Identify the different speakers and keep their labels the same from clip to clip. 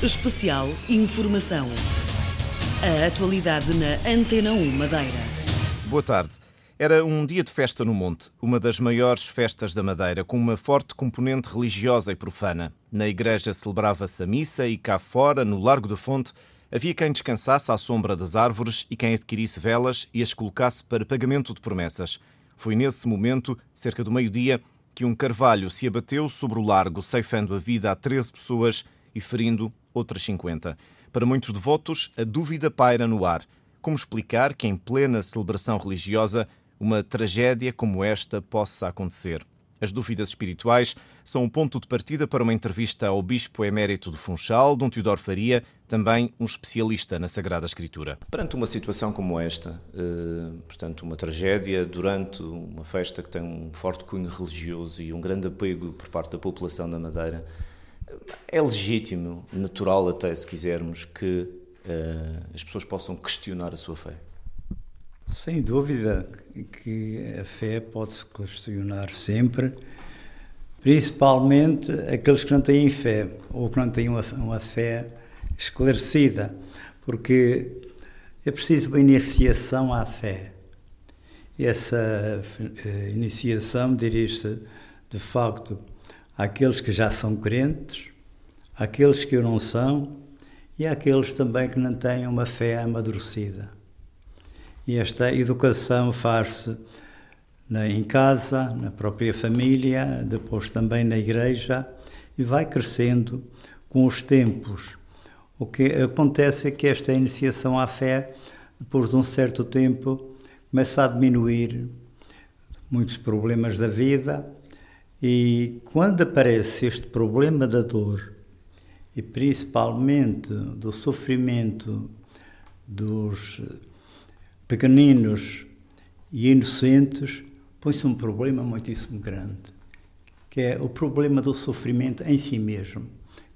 Speaker 1: Especial Informação. A atualidade na Antena 1 Madeira.
Speaker 2: Boa tarde. Era um dia de festa no Monte, uma das maiores festas da Madeira, com uma forte componente religiosa e profana. Na igreja celebrava-se a missa e cá fora, no Largo da Fonte, havia quem descansasse à sombra das árvores e quem adquirisse velas e as colocasse para pagamento de promessas. Foi nesse momento, cerca do meio-dia, que um carvalho se abateu sobre o largo, ceifando a vida a 13 pessoas e ferindo outras 50. Para muitos devotos, a dúvida paira no ar. Como explicar que, em plena celebração religiosa, uma tragédia como esta possa acontecer? As dúvidas espirituais são um ponto de partida para uma entrevista ao Bispo Emérito de Funchal, Dom Teodoro Faria, também um especialista na Sagrada Escritura.
Speaker 3: Perante uma situação como esta, eh, portanto, uma tragédia durante uma festa que tem um forte cunho religioso e um grande apego por parte da população da Madeira, é legítimo, natural até, se quisermos, que eh, as pessoas possam questionar a sua fé.
Speaker 4: Sem dúvida que a fé pode-se questionar sempre, principalmente aqueles que não têm fé ou que não têm uma, uma fé esclarecida, porque é preciso uma iniciação à fé. Essa uh, iniciação dirige-se, de facto, àqueles que já são crentes, àqueles que não são e àqueles também que não têm uma fé amadurecida. E esta educação faz-se em casa, na própria família, depois também na igreja e vai crescendo com os tempos. O que acontece é que esta iniciação à fé, depois de um certo tempo, começa a diminuir muitos problemas da vida e quando aparece este problema da dor e principalmente do sofrimento dos pequeninos e inocentes, põe-se um problema muitíssimo grande, que é o problema do sofrimento em si mesmo,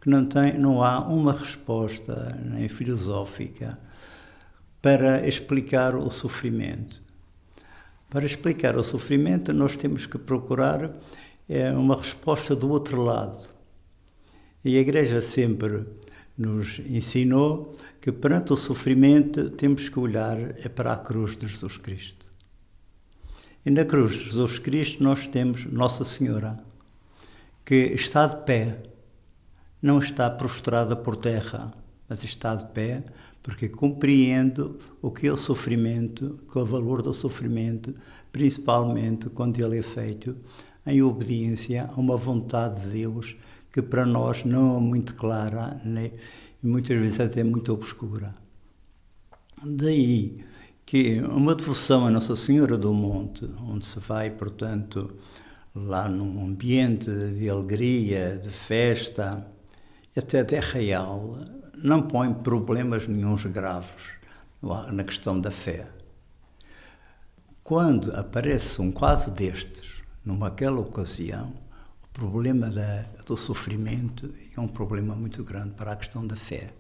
Speaker 4: que não tem, não há uma resposta nem filosófica para explicar o sofrimento. Para explicar o sofrimento, nós temos que procurar é, uma resposta do outro lado. E a Igreja sempre nos ensinou que perante o sofrimento temos que olhar é para a cruz de Jesus Cristo. E na cruz de Jesus Cristo nós temos Nossa Senhora, que está de pé, não está prostrada por terra, mas está de pé porque compreende o que é o sofrimento, que é o valor do sofrimento, principalmente quando ele é feito em obediência a uma vontade de Deus que para nós não é muito clara né? e muitas vezes até muito obscura. Daí que uma devoção a Nossa Senhora do Monte, onde se vai, portanto, lá num ambiente de alegria, de festa, até de real, não põe problemas nenhums graves na questão da fé. Quando aparece um quase destes, numa aquela ocasião, problema da, do sofrimento é um problema muito grande para a questão da fé.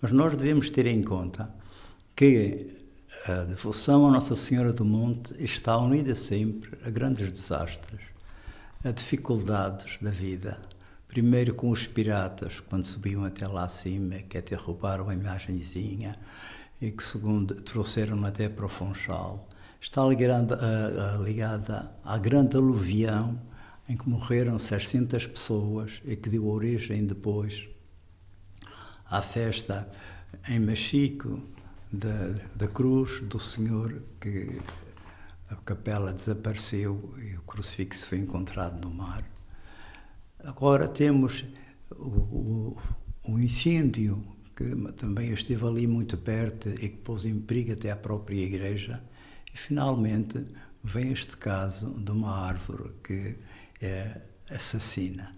Speaker 4: Mas nós devemos ter em conta que a devoção à Nossa Senhora do Monte está unida sempre a grandes desastres, a dificuldades da vida. Primeiro com os piratas, quando subiam até lá acima, que até roubaram a imagenzinha, e que segundo trouxeram até para o Funchal. Está ligada, ligada à grande aluvião em que morreram 600 pessoas e que deu origem depois à festa em Machico da, da Cruz do Senhor, que a capela desapareceu e o crucifixo foi encontrado no mar. Agora temos o, o, o incêndio, que também esteve ali muito perto e que pôs em perigo até a própria igreja. E finalmente vem este caso de uma árvore que é assassina.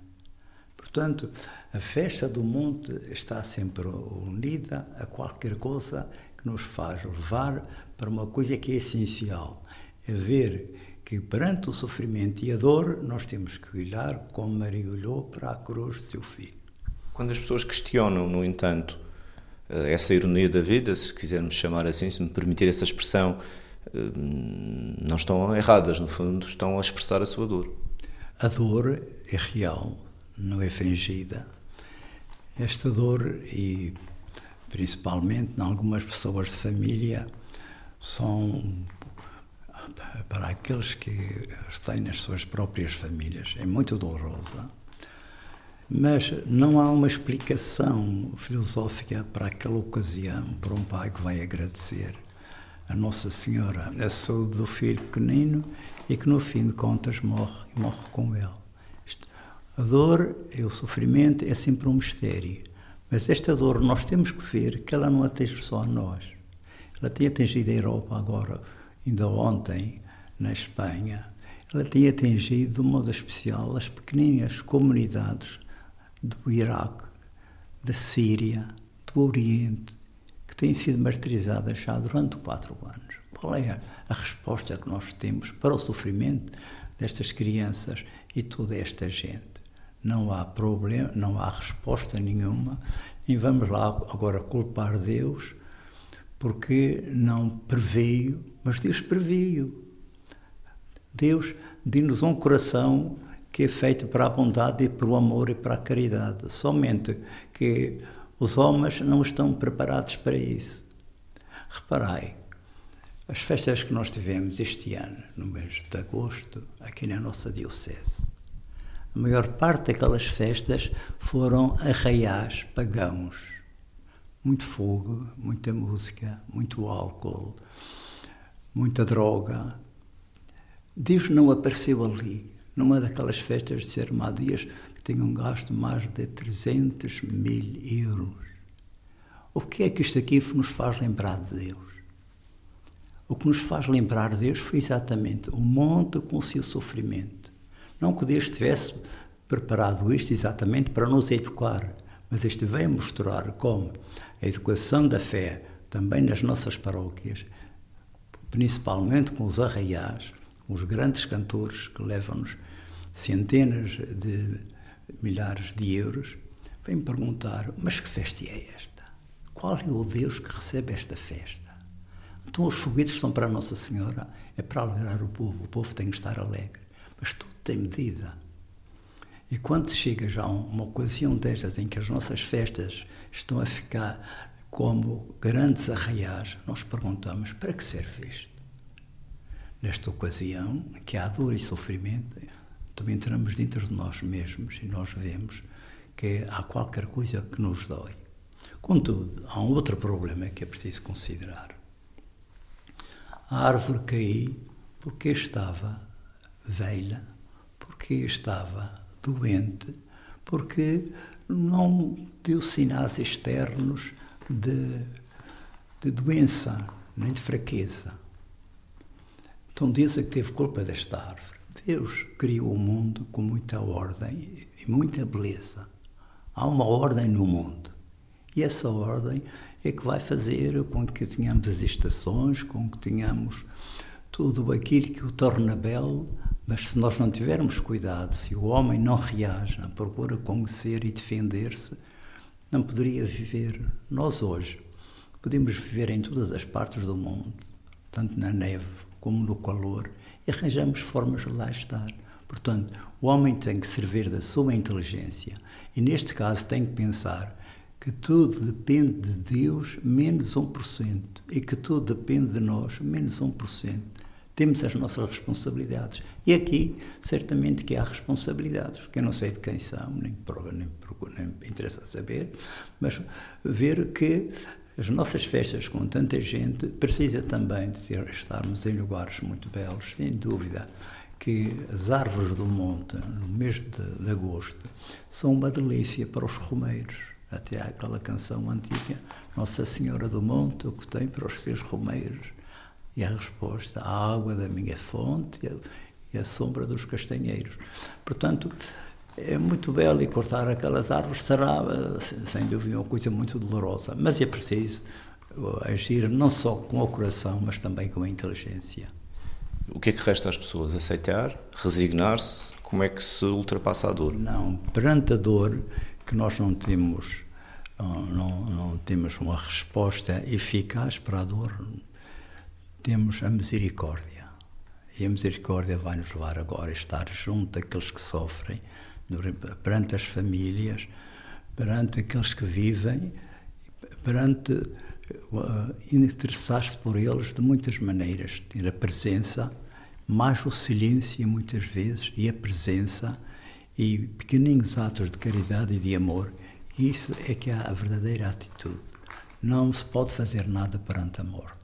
Speaker 4: Portanto, a festa do monte está sempre unida a qualquer coisa que nos faz levar para uma coisa que é essencial, é ver que perante o sofrimento e a dor nós temos que olhar como Maria olhou para a cruz de seu filho.
Speaker 3: Quando as pessoas questionam, no entanto, eh, essa ironia da vida, se quisermos chamar assim, se me permitir essa expressão, não estão erradas, no fundo, estão a expressar a sua dor.
Speaker 4: A dor é real, não é fingida. esta dor e principalmente em algumas pessoas de família são para aqueles que têm nas suas próprias famílias é muito dolorosa mas não há uma explicação filosófica para aquela ocasião para um pai que vai agradecer a Nossa Senhora a saúde do filho pequenino e que no fim de contas morre e morre com ele. A dor e o sofrimento é sempre um mistério, mas esta dor nós temos que ver que ela não atinge só a nós. Ela tem atingido a Europa agora, ainda ontem, na Espanha. Ela tem atingido de modo especial as pequeninas comunidades do Iraque, da Síria, do Oriente, têm sido martirizadas já durante quatro anos. Qual é a resposta que nós temos para o sofrimento destas crianças e toda esta gente? Não há problema, não há resposta nenhuma e vamos lá agora culpar Deus porque não preveio, mas Deus preveio. Deus dá-nos um coração que é feito para a bondade e para o amor e para a caridade. Somente que os homens não estão preparados para isso. Reparai, as festas que nós tivemos este ano, no mês de agosto, aqui na nossa Diocese, a maior parte daquelas festas foram arraiais pagãos. Muito fogo, muita música, muito álcool, muita droga. Deus não apareceu ali, numa daquelas festas de ser Dias tenham gasto mais de 300 mil euros. O que é que isto aqui nos faz lembrar de Deus? O que nos faz lembrar de Deus foi exatamente o monte com o seu sofrimento. Não que Deus tivesse preparado isto exatamente para nos educar, mas isto veio mostrar como a educação da fé, também nas nossas paróquias, principalmente com os arraiais, com os grandes cantores que levam-nos centenas de milhares de euros, vem perguntar: mas que festa é esta? Qual é o Deus que recebe esta festa? Então os foguetes são para Nossa Senhora, é para alegrar o povo, o povo tem que estar alegre, mas tudo tem medida. E quando chega já uma ocasião destas em que as nossas festas estão a ficar como grandes arraiais, nós perguntamos: para que serve isto? Nesta ocasião, em que há dor e sofrimento, também entramos dentro de nós mesmos e nós vemos que há qualquer coisa que nos dói. Contudo, há um outro problema que é preciso considerar. A árvore caiu porque estava velha, porque estava doente, porque não deu sinais externos de, de doença, nem de fraqueza. Então dizem que teve culpa desta árvore. Deus criou o mundo com muita ordem e muita beleza. Há uma ordem no mundo. E essa ordem é que vai fazer com que tenhamos as estações, com que tenhamos tudo aquilo que o torna belo, mas se nós não tivermos cuidado, se o homem não reage, não procura conhecer e defender-se, não poderia viver. Nós hoje podemos viver em todas as partes do mundo, tanto na neve como no calor, arranjamos formas de lá estar. Portanto, o homem tem que servir da sua inteligência e, neste caso, tem que pensar que tudo depende de Deus menos 1% e que tudo depende de nós menos 1%. Temos as nossas responsabilidades. E aqui, certamente que há responsabilidades, que eu não sei de quem são, nem, nem, nem interessa saber, mas ver que as nossas festas com tanta gente precisa também de ser, estarmos em lugares muito belos, sem dúvida que as árvores do monte, no mês de, de agosto, são uma delícia para os romeiros. Até há aquela canção antiga, Nossa Senhora do Monte, o que tem para os seus romeiros? E a resposta, a água da minha fonte e a, e a sombra dos castanheiros. Portanto, é muito belo e cortar aquelas árvores será, sem dúvida, uma coisa muito dolorosa, mas é preciso eh, agir não só com o coração, mas também com a inteligência.
Speaker 3: O que é que resta às pessoas? Aceitar? Resignar-se? Como é que se ultrapassa a dor?
Speaker 4: Não, perante a dor, que nós não temos, eh, não, não temos uma resposta eficaz para a dor, temos a misericórdia. E a misericórdia vai nos levar agora a estar junto daqueles que sofrem, perante as famílias, perante aqueles que vivem, perante uh, interessar-se por eles de muitas maneiras, ter a presença, mais o silêncio muitas vezes e a presença e pequeninos atos de caridade e de amor. Isso é que é a verdadeira atitude. Não se pode fazer nada perante a morte.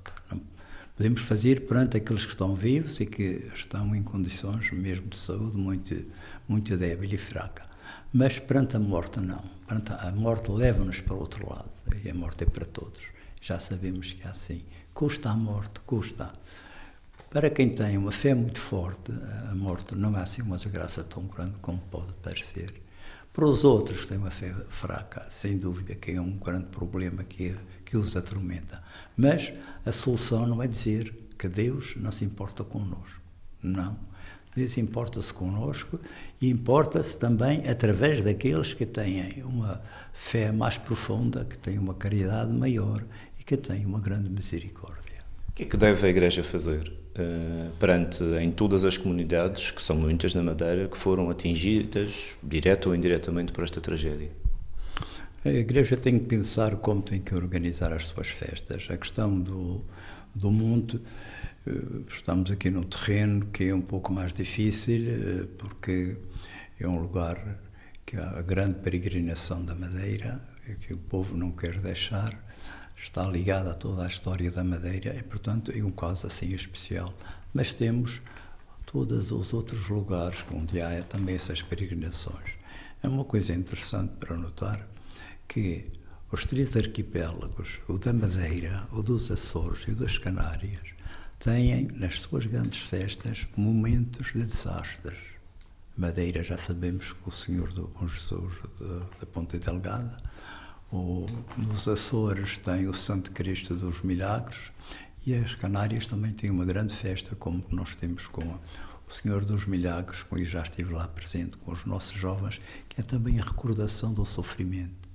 Speaker 4: Podemos fazer perante aqueles que estão vivos e que estão em condições mesmo de saúde muito, muito débil e fraca. Mas perante a morte, não. Perante a morte leva-nos para o outro lado. E a morte é para todos. Já sabemos que é assim. Custa a morte, custa. Para quem tem uma fé muito forte, a morte não é assim uma desgraça tão grande como pode parecer. Para os outros que têm uma fé fraca, sem dúvida que é um grande problema que, que os atormenta. Mas a solução não é dizer que Deus não se importa connosco. Não. Deus importa-se connosco e importa-se também através daqueles que têm uma fé mais profunda, que têm uma caridade maior e que têm uma grande misericórdia.
Speaker 3: O que é que deve a Igreja fazer uh, perante em todas as comunidades, que são muitas na Madeira, que foram atingidas, direta ou indiretamente, por esta tragédia?
Speaker 4: A Igreja tem que pensar como tem que organizar as suas festas. A questão do, do monte eh, estamos aqui num terreno que é um pouco mais difícil, eh, porque é um lugar que há a grande peregrinação da Madeira, que o povo não quer deixar, está ligada a toda a história da Madeira, e portanto é um caso assim especial. Mas temos todos os outros lugares onde há também essas peregrinações. É uma coisa interessante para notar que os três arquipélagos, o da Madeira, o dos Açores e o das Canárias, têm nas suas grandes festas momentos de desastres. Madeira, já sabemos que o Senhor do Bom Jesus da Ponta Delgada, o, nos Açores tem o Santo Cristo dos Milagres e as Canárias também têm uma grande festa, como nós temos com o Senhor dos Milagres, com já estive lá presente com os nossos jovens, que é também a recordação do sofrimento.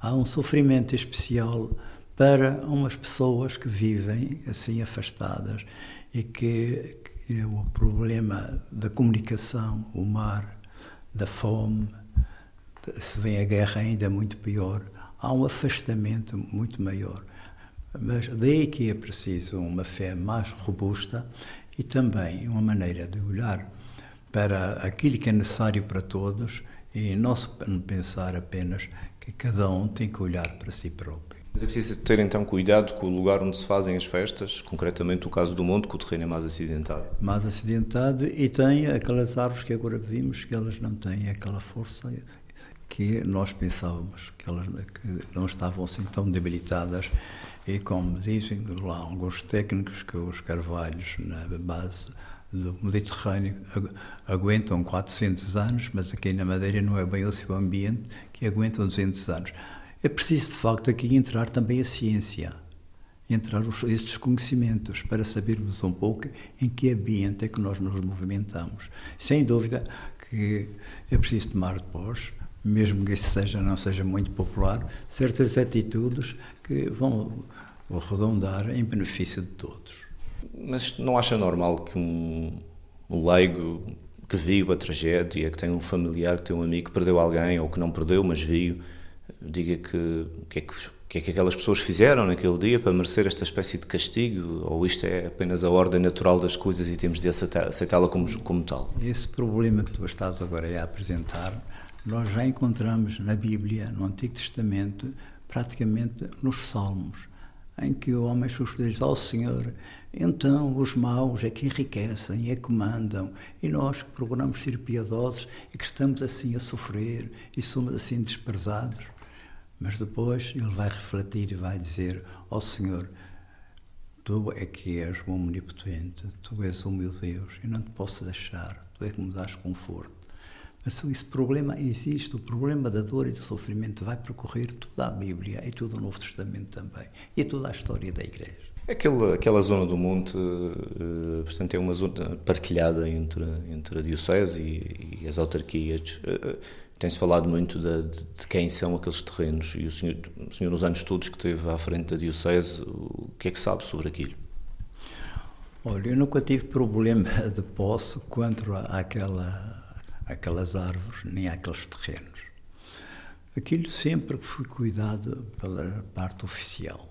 Speaker 4: Há um sofrimento especial para umas pessoas que vivem assim afastadas e que, que é o problema da comunicação, o mar, da fome, se vem a guerra ainda muito pior, há um afastamento muito maior. Mas daí que é preciso uma fé mais robusta e também uma maneira de olhar para aquilo que é necessário para todos e não pensar apenas que cada um tem que olhar para si próprio.
Speaker 3: Mas é preciso ter então cuidado com o lugar onde se fazem as festas, concretamente o caso do monte, que o terreno é mais acidentado.
Speaker 4: Mais acidentado e tem aquelas árvores que agora vimos que elas não têm aquela força que nós pensávamos, que elas que não estavam assim tão debilitadas. E como dizem lá alguns técnicos que os carvalhos na base do Mediterrâneo aguentam 400 anos, mas aqui na Madeira não é bem o seu ambiente que aguentam 200 anos. É preciso, de facto, aqui entrar também a ciência, entrar os, estes conhecimentos, para sabermos um pouco em que ambiente é que nós nos movimentamos. Sem dúvida que é preciso tomar depois, mesmo que isso seja, não seja muito popular, certas atitudes que vão arredondar em benefício de todos.
Speaker 3: Mas não acha normal que um, leigo que viu a tragédia, que tem um familiar, que tem um amigo que perdeu alguém, ou que não perdeu, mas viu, diga que que é que, que é que aquelas pessoas fizeram naquele dia para merecer esta espécie de castigo, ou isto é apenas a ordem natural das coisas e temos de aceitá-la como, como tal?
Speaker 4: Esse problema que tu estás agora a apresentar, nós já encontramos na Bíblia, no Antigo Testamento, praticamente nos Salmos, em que o homem diz ao Senhor, então os maus é que enriquecem, é que mandam, e nós que procuramos ser piedosos e que estamos assim a sofrer e somos assim desprezados. Mas depois ele vai refletir e vai dizer ao oh, Senhor: Tu é que és o omnipotente, tu és o meu Deus, e não te posso deixar, tu é que me dás conforto. Mas esse problema existe, o problema da dor e do sofrimento vai percorrer toda a Bíblia e todo o Novo Testamento também, e toda a história da Igreja.
Speaker 3: Aquela, aquela zona do monte, uh, portanto, é uma zona partilhada entre, entre a Diocese e, e as autarquias. Uh, tem-se falado muito de, de, de, quem são aqueles terrenos e o senhor, o senhor, nos anos todos que esteve à frente da Diocese, o que é que sabe sobre aquilo?
Speaker 4: Olha, eu nunca tive problema de posse quanto àquela, àquelas árvores nem àqueles terrenos. Aquilo sempre foi cuidado pela parte oficial,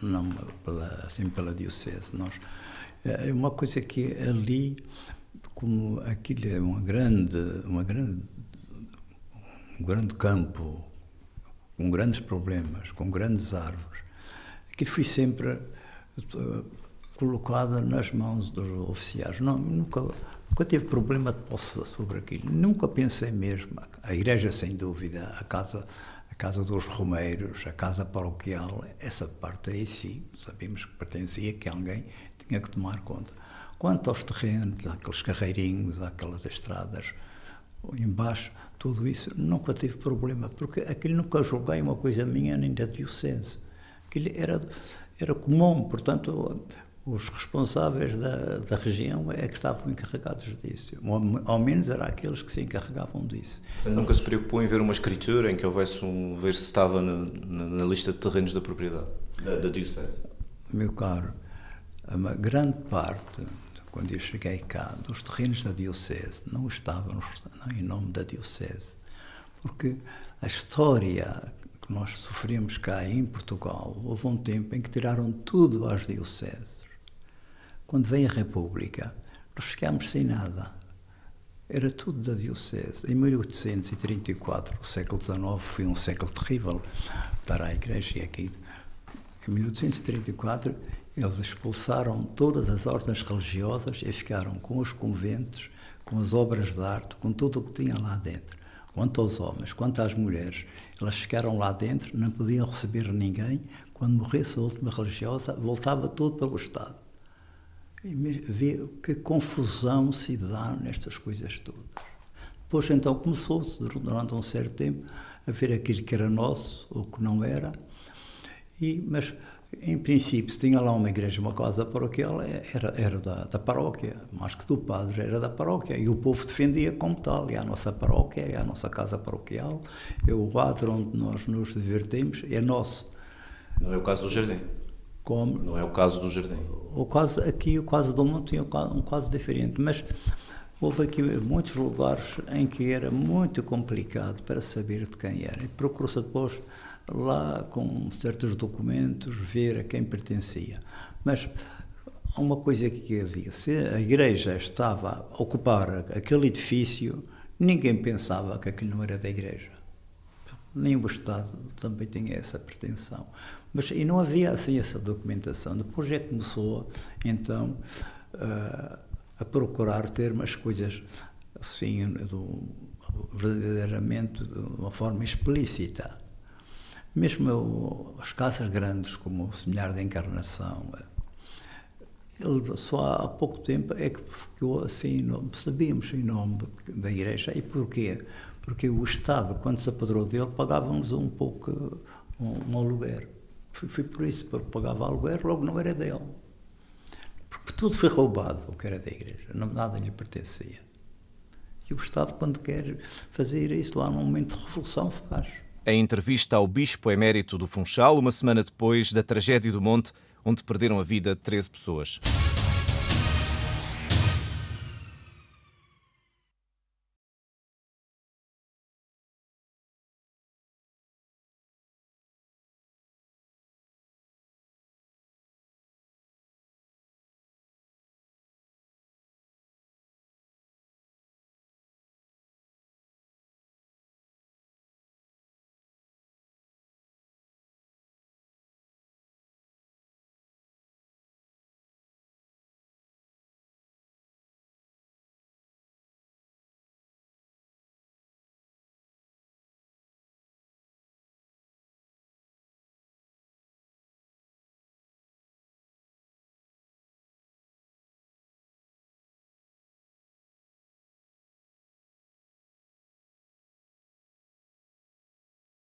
Speaker 4: não pela, assim pela diocese. Nós, é uma coisa que ali, como aquilo é uma grande, uma grande, um grande campo, com grandes problemas, com grandes árvores, aquilo foi sempre uh, colocado nas mãos dos oficiais. Não, nunca, nunca tive problema sobre aquilo. Nunca pensei mesmo. A igreja, sem dúvida, a casa a Casa dos Romeiros, a Casa Paroquial, essa parte aí sim, sabíamos que pertencia, que alguém tinha que tomar conta. Quanto aos terrenos, aqueles carreirinhos, aquelas estradas, embaixo, tudo isso, nunca tive problema, porque aquilo nunca julguei uma coisa minha nem da diocese. Aquilo era, era comum, portanto, os responsáveis da, da região é que estavam encarregados disso. Ou, ao menos eram aqueles que se encarregavam disso.
Speaker 3: Nunca se preocupou em ver uma escritura em que houvesse um. ver se estava na, na, na lista de terrenos da propriedade, da, da Diocese?
Speaker 4: Meu caro, uma grande parte, quando eu cheguei cá, dos terrenos da Diocese não estavam em nome da Diocese. Porque a história que nós sofremos cá em Portugal, houve um tempo em que tiraram tudo às dioceses quando veio a República, nós ficámos sem nada. Era tudo da Diocese. Em 1834, o século XIX foi um século terrível para a Igreja. E aqui, em 1834, eles expulsaram todas as ordens religiosas e ficaram com os conventos, com as obras de arte, com tudo o que tinha lá dentro. Quanto aos homens, quanto às mulheres, elas ficaram lá dentro, não podiam receber ninguém. Quando morresse a última religiosa, voltava tudo para o Estado. Vê que confusão se dá nestas coisas todas. Depois então começou-se, durante um certo tempo, a ver aquilo que era nosso ou que não era. E, mas, em princípio, se tinha lá uma igreja, uma casa paroquial, é, era, era da, da paróquia, mais que do padre, era da paróquia. E o povo defendia como tal. E a nossa paróquia, é a nossa casa paroquial, é o quadro onde nós nos divertimos, é nosso.
Speaker 3: Não é o caso do jardim?
Speaker 4: Como,
Speaker 3: não é o caso do jardim?
Speaker 4: O caso aqui, o caso do mundo tinha um caso diferente, mas houve aqui muitos lugares em que era muito complicado para saber de quem era. E procurou-se depois lá com certos documentos ver a quem pertencia. Mas uma coisa que havia, se a igreja estava a ocupar aquele edifício, ninguém pensava que aquilo não era da igreja. Nem o Estado também tinha essa pretensão. Mas e não havia assim essa documentação. Depois é que começou, então, uh, a procurar ter umas coisas assim, do, verdadeiramente de uma forma explícita. Mesmo eu, as casas grandes, como o Semelhar da Encarnação, ele só há pouco tempo é que ficou assim, não sabíamos em nome da Igreja. E porquê? Porque o Estado, quando se apoderou dele, pagávamos um pouco um, um aluguer. Foi, foi por isso, porque pagava aluguer, logo não era dele. Porque tudo foi roubado, o que era da igreja, nada lhe pertencia. E o Estado, quando quer fazer isso lá num momento de revolução, faz.
Speaker 2: A entrevista ao Bispo Emérito do Funchal, uma semana depois da tragédia do Monte, onde perderam a vida 13 pessoas.